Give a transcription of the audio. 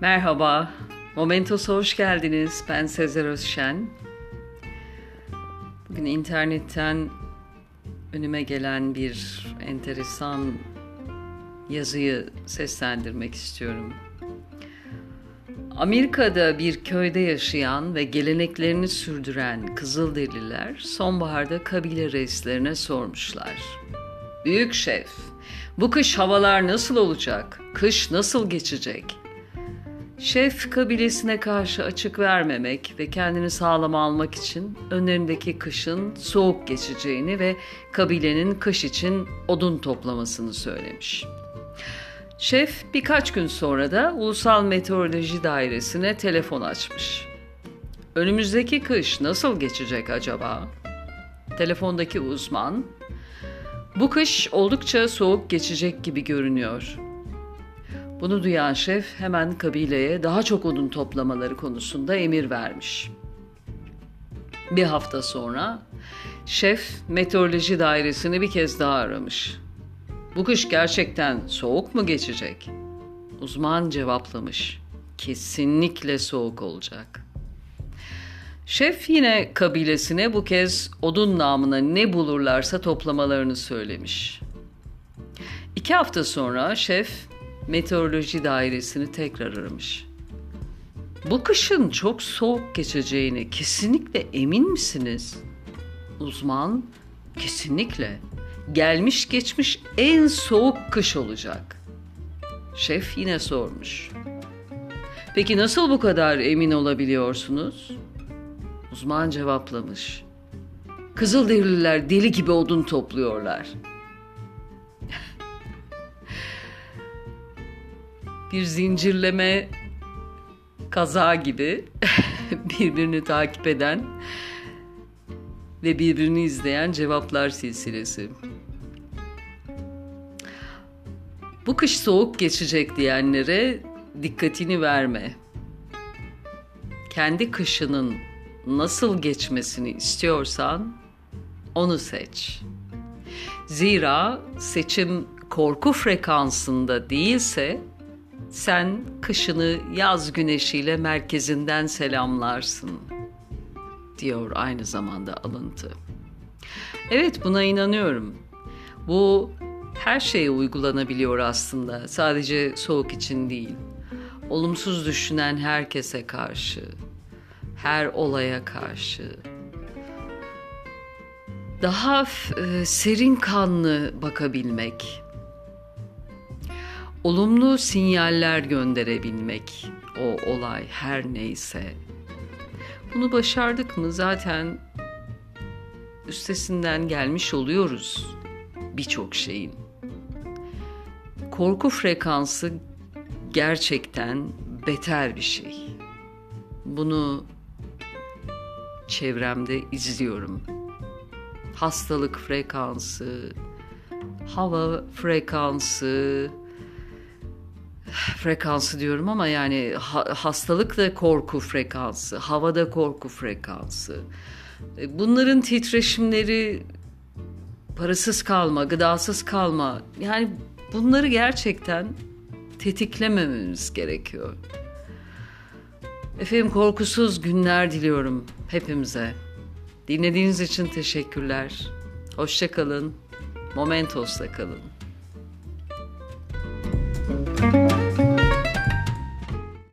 Merhaba, Momentos'a hoş geldiniz. Ben Sezer Özşen. Bugün internetten önüme gelen bir enteresan yazıyı seslendirmek istiyorum. Amerika'da bir köyde yaşayan ve geleneklerini sürdüren Kızılderililer sonbaharda kabile reislerine sormuşlar. Büyük şef, bu kış havalar nasıl olacak? Kış nasıl geçecek? Şef kabilesine karşı açık vermemek ve kendini sağlam almak için önlerindeki kışın soğuk geçeceğini ve kabilenin kış için odun toplamasını söylemiş. Şef birkaç gün sonra da Ulusal Meteoroloji Dairesi'ne telefon açmış. Önümüzdeki kış nasıl geçecek acaba? Telefondaki uzman, bu kış oldukça soğuk geçecek gibi görünüyor. Bunu duyan şef hemen kabileye daha çok odun toplamaları konusunda emir vermiş. Bir hafta sonra şef meteoroloji dairesini bir kez daha aramış. Bu kış gerçekten soğuk mu geçecek? Uzman cevaplamış. Kesinlikle soğuk olacak. Şef yine kabilesine bu kez odun namına ne bulurlarsa toplamalarını söylemiş. İki hafta sonra şef meteoroloji dairesini tekrar aramış. Bu kışın çok soğuk geçeceğine kesinlikle emin misiniz? Uzman kesinlikle gelmiş geçmiş en soğuk kış olacak. Şef yine sormuş. Peki nasıl bu kadar emin olabiliyorsunuz? Uzman cevaplamış. Kızılderililer deli gibi odun topluyorlar. Bir zincirleme kaza gibi birbirini takip eden ve birbirini izleyen cevaplar silsilesi. Bu kış soğuk geçecek diyenlere dikkatini verme. Kendi kışının nasıl geçmesini istiyorsan onu seç. Zira seçim korku frekansında değilse sen kışını yaz güneşiyle merkezinden selamlarsın diyor aynı zamanda alıntı. Evet buna inanıyorum. Bu her şeye uygulanabiliyor aslında. Sadece soğuk için değil. Olumsuz düşünen herkese karşı, her olaya karşı. Daha e, serin kanlı bakabilmek. Olumlu sinyaller gönderebilmek o olay her neyse. Bunu başardık mı zaten üstesinden gelmiş oluyoruz birçok şeyin. Korku frekansı gerçekten beter bir şey. Bunu çevremde izliyorum. Hastalık frekansı, hava frekansı, frekansı diyorum ama yani ha, hastalık da korku frekansı, havada korku frekansı. E, bunların titreşimleri parasız kalma, gıdasız kalma. Yani bunları gerçekten tetiklemememiz gerekiyor. Efendim korkusuz günler diliyorum hepimize. Dinlediğiniz için teşekkürler. Hoşça kalın. Momentos'ta kalın.